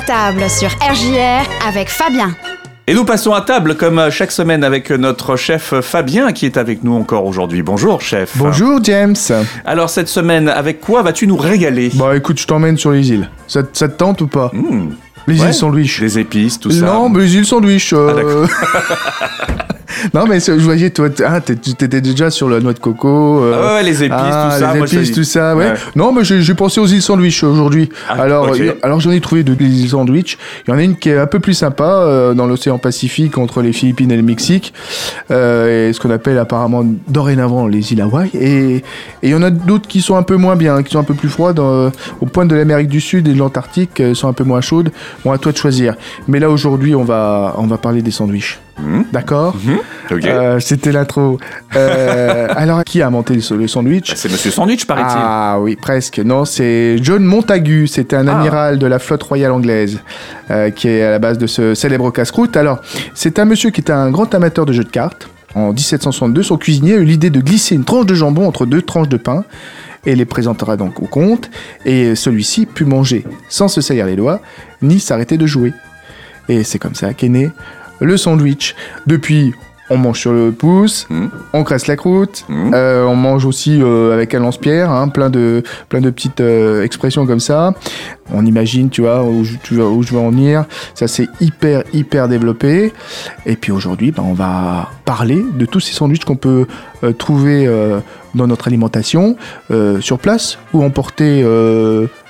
À table sur RJR avec Fabien. Et nous passons à table comme chaque semaine avec notre chef Fabien qui est avec nous encore aujourd'hui. Bonjour chef. Bonjour James. Alors cette semaine, avec quoi vas-tu nous régaler? Bah écoute, je t'emmène sur les îles. Ça, ça te tente ou pas? Mmh, Les ouais. îles sandwich. Les épices, tout ça. Non, mais les îles sandwich. euh, Ah, d'accord. non, mais je voyais, toi, ah, t'étais déjà sur la noix de coco. euh, Ah ouais, les épices, ah, tout ça. Les moi, épices, tout ça, ouais. Ouais. Non, mais j'ai pensé aux îles sandwich aujourd'hui. Ah, alors, alors j'en ai trouvé deux îles sandwich. Il y en a une qui est un peu plus sympa euh, dans l'océan Pacifique entre les Philippines et le Mexique, euh, et ce qu'on appelle apparemment dorénavant les îles Hawaï. Et et il y en a d'autres qui sont un peu moins bien, qui sont un peu plus froides. au point de l'Amérique du Sud et de l'Antarctique, sont un peu moins chaudes. Bon, à toi de choisir. Mais là aujourd'hui, on va on va parler des sandwichs. Mhm. D'accord. Mhm. Euh, C'était l'intro. Euh, alors, qui a inventé le, le sandwich C'est Monsieur Sandwich, paraît-il. ah oui, presque. Non, c'est John Montagu. C'était un Ah. amiral de la flotte royale anglaise euh, qui est à la base de ce célèbre casse-croûte. Alors, c'est un monsieur qui était un grand amateur de jeux de cartes. En 1762, son cuisinier a eu l'idée de glisser une tranche de jambon entre deux tranches de pain et les présentera donc au comte. Et celui-ci put manger sans se salir les doigts ni s'arrêter de jouer. Et c'est comme ça qu'est né le sandwich. Depuis, on mange sur le pouce, Mhm. on cresse la croûte, Mhm. euh, on mange aussi euh, avec un lance-pierre, hein, plein de plein de petites euh, expressions comme ça. On imagine, tu vois, où je, tu vois, où je veux en venir. Ça c'est hyper hyper développé. Et puis aujourd'hui, ben, on va parler de tous ces sandwichs qu'on peut trouver dans notre alimentation sur place ou emporter.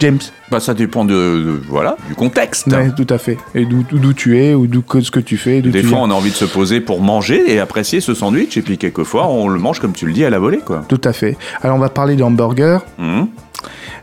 James, Bah, ça dépend de, de- voilà, du contexte. Ouais, tout à fait. Et d'où tu es ou d'où ce que tu fais, Des tu fois, viens. on a envie de se poser pour manger et apprécier ce sandwich, et puis quelquefois, on le mange comme tu le dis à la volée, quoi. Tout à fait. Alors on va parler de hamburger. Mhm.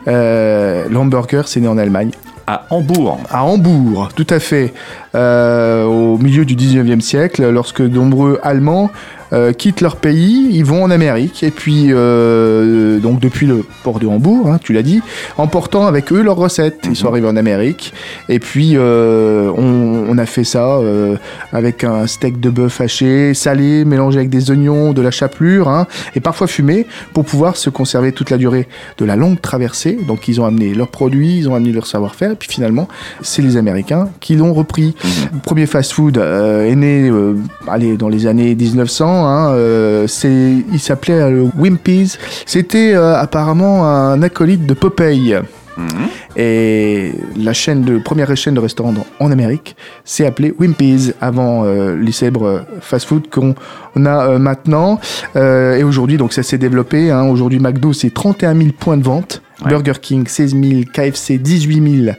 Euh, L'hamburger, c'est né en Allemagne. À Hambourg. À Hambourg, tout à fait. Euh, au milieu du 19e siècle, lorsque nombreux Allemands euh, quittent leur pays, ils vont en Amérique. Et puis, euh, donc depuis le port de Hambourg, hein, tu l'as dit, emportant avec eux leurs recettes. Ils sont arrivés en Amérique. Et puis, euh, on, on a fait ça euh, avec un steak de bœuf haché, salé, mélangé avec des oignons, de la chapelure, hein, et parfois fumé, pour pouvoir se conserver toute la durée de la longue traversée. Donc, ils ont amené leurs produits, ils ont amené leur savoir-faire. Et puis finalement, c'est les Américains qui l'ont repris. Le premier fast-food euh, est né euh, allez, dans les années 1900. Hein, euh, c'est, il s'appelait euh, le Wimpy's. C'était euh, apparemment un acolyte de Popeye. Mhm. Et la chaîne de première chaîne de restaurants en Amérique s'est appelée Wimpy's avant euh, les célèbres fast-food qu'on on a euh, maintenant. Euh, et aujourd'hui, donc ça s'est développé. Hein. Aujourd'hui, McDo c'est 31 000 points de vente. Ouais. Burger King 16 000, KFC 18 000.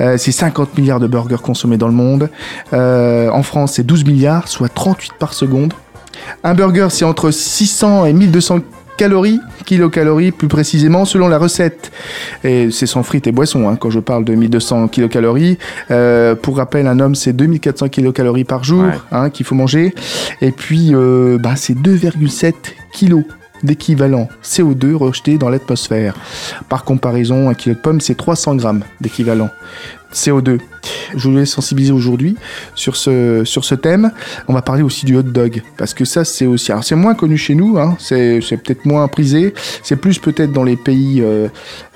Euh, c'est 50 milliards de burgers consommés dans le monde. Euh, en France, c'est 12 milliards, soit 38 par seconde. Un burger, c'est entre 600 et 1200 calories, kilocalories plus précisément, selon la recette. Et c'est sans frites et boissons, hein, quand je parle de 1200 kilocalories. Euh, pour rappel, un homme, c'est 2400 kilocalories par jour Ouais. hein, qu'il faut manger. Et puis, euh, bah, c'est 2,7 kilos d'équivalent CO2 rejeté dans l'atmosphère. Par comparaison, un kilo de pommes, c'est 300 grammes d'équivalent CO2. Je voulais sensibiliser aujourd'hui sur ce, sur ce thème. On va parler aussi du hot dog, parce que ça, c'est aussi... Alors, c'est moins connu chez nous, hein, c'est peut-être moins prisé, c'est plus peut-être dans les pays euh,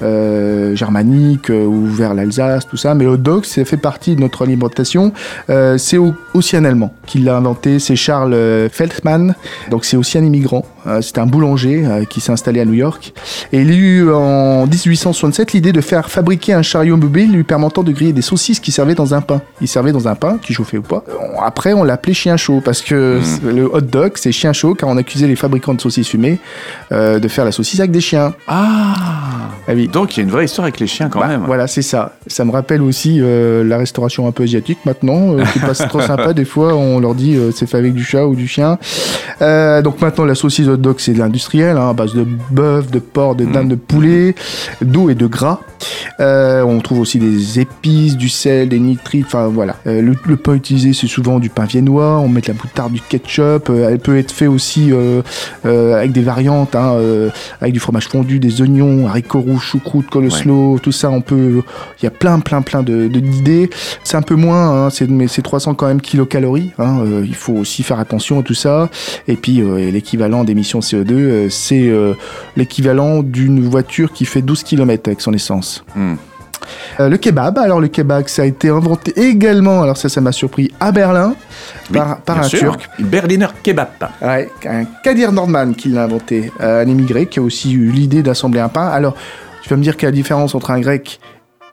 euh, germaniques euh, ou vers l'Alsace, tout ça, mais le hot dog, ça fait partie de notre alimentation. C'est au- aussi un Allemand qui l'a inventé, c'est Charles Feldman, donc c'est aussi un immigrant, c'est un boulanger qui s'est installé à New York, et il a eu en 1867 l'idée de faire fabriquer un chariot mobile lui permettant de griller des saucisses qui servaient dans un pain. Il servait dans un pain, qui chauffait ou pas. On- Après, on l'appelait chien chaud, parce que le hot dog, c'est chien chaud, car on accusait les fabricants de saucisses fumées euh, de faire la saucisse avec des chiens. Ah Ah oui. Donc, il y a une vraie histoire avec les chiens quand Bah, même. Voilà, c'est ça. Ça me rappelle aussi euh, la restauration un peu asiatique maintenant, euh, qui passe trop sympa. Des fois, on leur dit euh, c'est fait avec du chat ou du chien. Euh, donc maintenant, la saucisse hot dog, c'est de l'industriel, hein, à base de bœuf, de porc, de dinde, de poulet, d'eau et de gras. Euh, on trouve aussi des épices, du sel, des nitrites, enfin voilà. Euh, le, le pain utilisé, c'est souvent du pain viennois, on met de la moutarde, du ketchup. Euh, elle peut être fait aussi euh, avec des variantes, hein, avec du fromage fondu, des oignons, haricots rouges, choucroute, coleslaw, tout ça. On peut, il y a plein, plein, plein de d'idées. C'est un peu moins, hein, c'est mais c'est 300 quand même kilocalories. Hein, il faut aussi faire attention à tout ça. Et puis l'équivalent d'émissions CO2, euh, c'est l'équivalent d'une voiture qui fait 12 km avec son essence. Hmm. Euh, le kebab, alors le kebab, ça a été inventé également, alors ça, ça m'a surpris, à Berlin, Oui, par, un sûr. Turc. Berliner Kebab. Ouais, un Kadir Nordman qui l'a inventé, euh, un émigré qui a aussi eu l'idée d'assembler un pain. Alors, tu vas me dire quelle est la différence entre un grec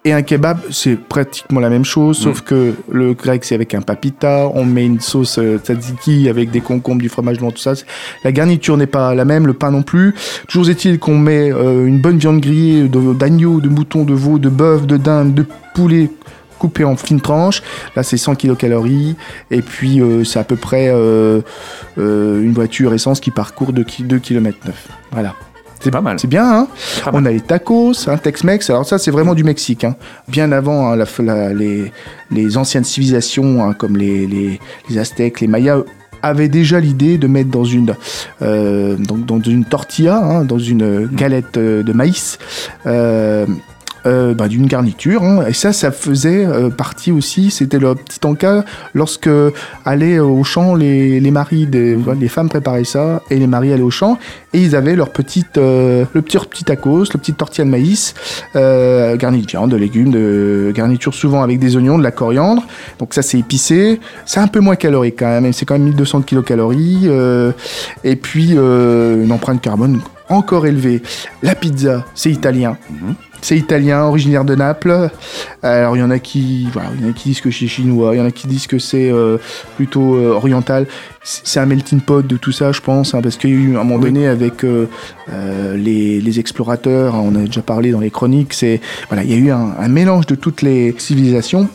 et un kebab, c'est pratiquement la même chose, sauf que le grec c'est avec un papita, on met une sauce euh, tzatziki avec des concombres, du fromage blanc, tout ça. La garniture n'est pas la même, le pain non plus. Toujours est-il qu'on met euh, une bonne viande grillée de- d'agneau, de mouton, de veau, de bœuf, de dinde, de poulet coupé en fines tranches. Là, c'est 100 kilocalories. Et puis, euh, c'est à peu près une voiture essence qui parcourt 2 km 9. Voilà. C'est pas mal. C'est bien, hein Pas On a les tacos, un Tex-Mex. Alors ça, c'est vraiment du Mexique. hein. Bien avant hein, la- la- les, les anciennes civilisations, hein, comme les, les, les Aztèques, les Mayas, avaient déjà l'idée de mettre dans une, euh, donc dans une tortilla, hein, dans une galette euh, de maïs, euh, euh, bah, d'une garniture. hein. Et ça, ça faisait euh, partie aussi, c'était le petit encas lorsque allaient au champ les, les maris, des, les femmes préparaient ça, et les maris allaient au champ, et ils avaient leur petite, euh, le petit, petit tacos, le petit tortilla de maïs, euh, garni de viande, de légumes, de garniture souvent avec des oignons, de la coriandre. Donc ça, c'est épicé. C'est un peu moins calorique quand même. C'est quand même 1200 kilocalories. et puis, une empreinte carbone encore élevée. La pizza, c'est italien. Mhm. C'est italien, originaire de Naples. Alors il y en a qui, voilà, il y en a qui disent que c'est chinois, il y en a qui disent que c'est euh, plutôt euh, oriental. C'est un melting pot de tout ça, je pense, hein, parce qu'il y a eu un moment donné avec euh, les, les explorateurs, hein, on a déjà parlé dans les chroniques. C'est voilà, il y a eu un, un mélange de toutes les civilisations.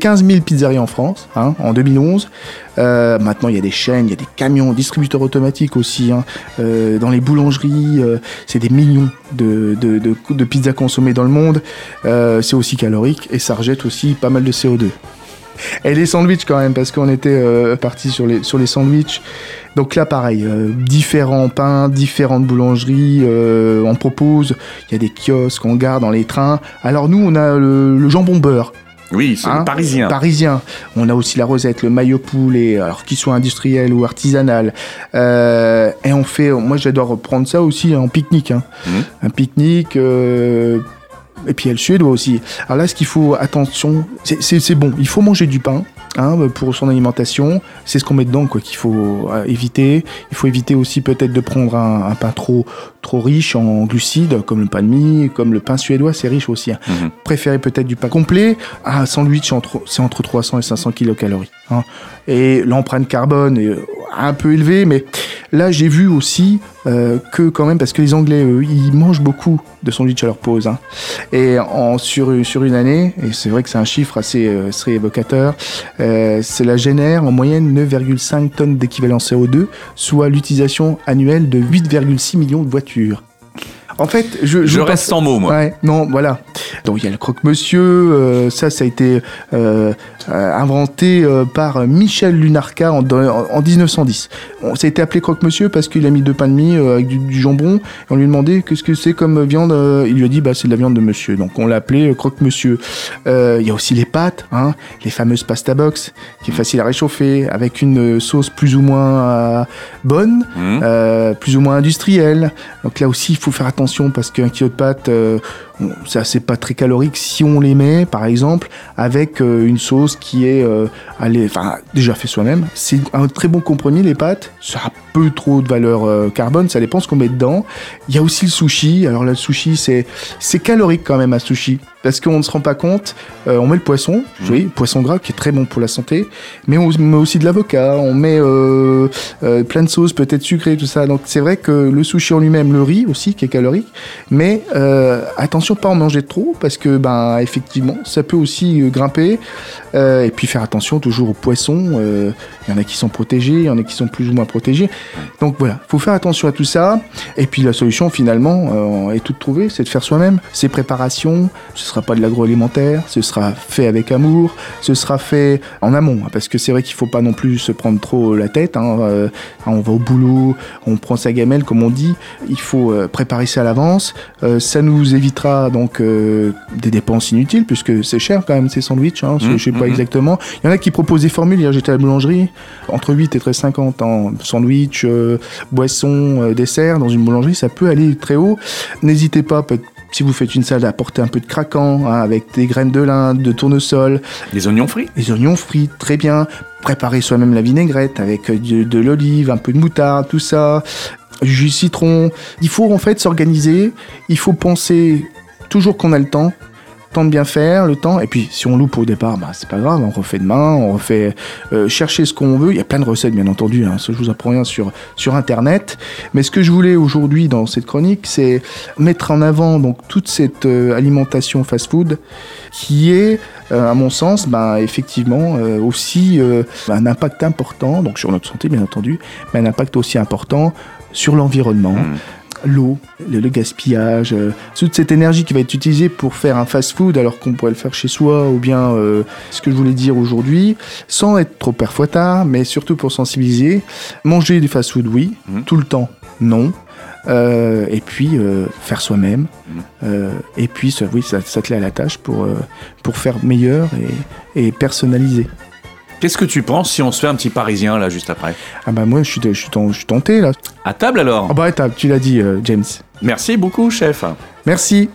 15 000 pizzerias en France hein, en 2011. Euh, maintenant, il y a des chaînes, il y a des camions, distributeurs automatiques aussi. hein. Euh, dans les boulangeries, euh, c'est des millions de, de, pizzas consommées dans le monde. C'est aussi calorique et ça rejette aussi pas mal de CO2. Et les sandwichs quand même, parce qu'on était parti sur les, sur les sandwichs. Donc là, pareil, différents pains, différentes boulangeries, on propose, il y a des kiosques, on garde dans les trains. Alors nous, on a le jambon beurre. Oui, c'est Hein, parisien. Parisien. On a aussi la rosette, le maillot poulet, alors qu'il soit industriel ou artisanal. Euh, et on fait, moi j'adore prendre ça aussi en pique-nique. hein. Mhm. Un pique-nique. euh, et puis il y a le suédois aussi. Alors là, ce qu'il faut, attention, c'est- bon, il faut manger du pain hein, pour son alimentation. C'est ce qu'on met dedans quoi qu'il faut euh, éviter. Il faut éviter aussi peut-être de prendre un, un pain trop, trop riche en glucides, comme le pain de mie, comme le pain suédois, c'est riche aussi. hein Mhm. préférez peut-être du pain complet. Un sandwich, c'est entre 300 et 500 kilocalories. hein. Et l'empreinte carbone est un peu élevée, mais là j'ai vu aussi euh, que quand même, parce que les Anglais, eux, ils mangent beaucoup de sandwich à leur pause. hein. Et en, sur, sur une année, et c'est vrai que c'est un chiffre assez, euh, assez évocateur, euh, cela génère en moyenne 9,5 tonnes d'équivalent CO2, soit l'utilisation annuelle de 8,6 millions de voitures. En fait, je, reste sans mots, moi. Ouais, non, voilà. Donc il y a le croque-monsieur, euh, ça, ça a été euh, euh, inventé euh, par Michel Lunarca en, en- en 1910. On, ça a été appelé croque-monsieur parce qu'il a mis deux pains de mie avec du, du jambon. Et on lui a demandé qu'est-ce que c'est comme viande. il lui a dit bah c'est de la viande de monsieur. Donc on l'a appelé croque-monsieur. Il y a aussi les pâtes, hein, les fameuses pasta box, qui est facile à réchauffer avec une sauce plus ou moins bonne euh, plus ou moins industriel. Donc là aussi, il faut faire attention parce qu'un kilo de pâtes, euh, ça c'est pas très calorique si on les met, par exemple, avec euh, une sauce qui est, euh, déjà fait soi-même. C'est un très bon compromis les pâtes. Ça a peu trop de valeur euh, carbone, ça dépend ce qu'on met dedans. Il y a aussi le sushi. Alors là, le sushi, c'est c'est calorique quand même à sushi parce qu'on ne se rend pas compte. On met le poisson, oui, poisson gras qui est très bon pour la santé, mais on met aussi de l'avocat, on met plein de sauces, peut-être sucrées, tout ça. Donc c'est vrai que le sushi en lui-même, le riz aussi, qui est calorique, mais euh, pas en manger trop parce que ben effectivement, ça peut aussi euh, grimper. Euh, et puis faire attention toujours aux poissons. Euh, Il y en a qui sont protégés, il y en a qui sont plus ou moins protégés. Donc voilà, faut faire attention à tout ça. Et puis la solution finalement euh, est toute trouvée, c'est de faire soi-même. Ces préparations, ce sera pas de l'agroalimentaire, ce sera fait avec amour, ce sera fait en amont, hein, parce que c'est vrai qu'il faut pas non plus se prendre trop la tête. hein. Euh, on va au boulot, on prend sa gamelle comme on dit. Il faut euh, préparer ça à l'avance. Euh, ça nous évitera donc euh, des dépenses inutiles, puisque c'est cher quand même ces sandwichs. Hein, Mmh, je sais pas mmh. exactement. Il y en a qui proposent des formules. Hier j'étais à la boulangerie, entre 8 et 13,50 en sandwich, euh, boisson, euh, dessert dans une boulangerie, ça peut aller très haut. N'hésitez pas peut- Si vous faites une salade, apportez un peu de craquant, hein, avec des graines de lin, de tournesol, Des oignons frits les oignons frits, très bien. Préparez soi-même la vinaigrette avec de, de l'olive, un peu de moutarde, tout ça, jus de citron. Il faut en fait s'organiser, il faut penser toujours qu'on a le temps, temps de bien faire, le temps. Et puis si on loupe au départ, bah, c'est pas grave, on refait demain, on refait euh, chercher ce qu'on veut. Il y a plein de recettes bien entendu, hein, je vous apprends rien sur, sur internet. Mais ce que je voulais aujourd'hui dans cette chronique, c'est mettre en avant donc toute cette euh, alimentation fast-food qui est, euh, à mon sens, bah, effectivement aussi euh, un impact important, donc sur notre santé bien entendu, mais un impact aussi important sur l'environnement. Mm. L'eau, le, le gaspillage, euh, toute cette énergie qui va être utilisée pour faire un fast-food alors qu'on pourrait le faire chez soi, ou bien euh, ce que je voulais dire aujourd'hui, sans être trop père fouettard, mais surtout pour sensibiliser. Manger du fast-food, oui, Mhm. tout le temps, non. Euh, et puis euh, faire soi-même. Mhm. Euh, et puis, oui, ça- s'atteler à la tâche pour, pour faire meilleur et, et personnaliser. Qu'est-ce que tu penses si on se fait un petit parisien là juste après Ah bah moi, je suis, je suis, ten- je suis tenté là. À table alors Ah bah attends, tu l'as dit, euh, James. Merci beaucoup, chef. Merci.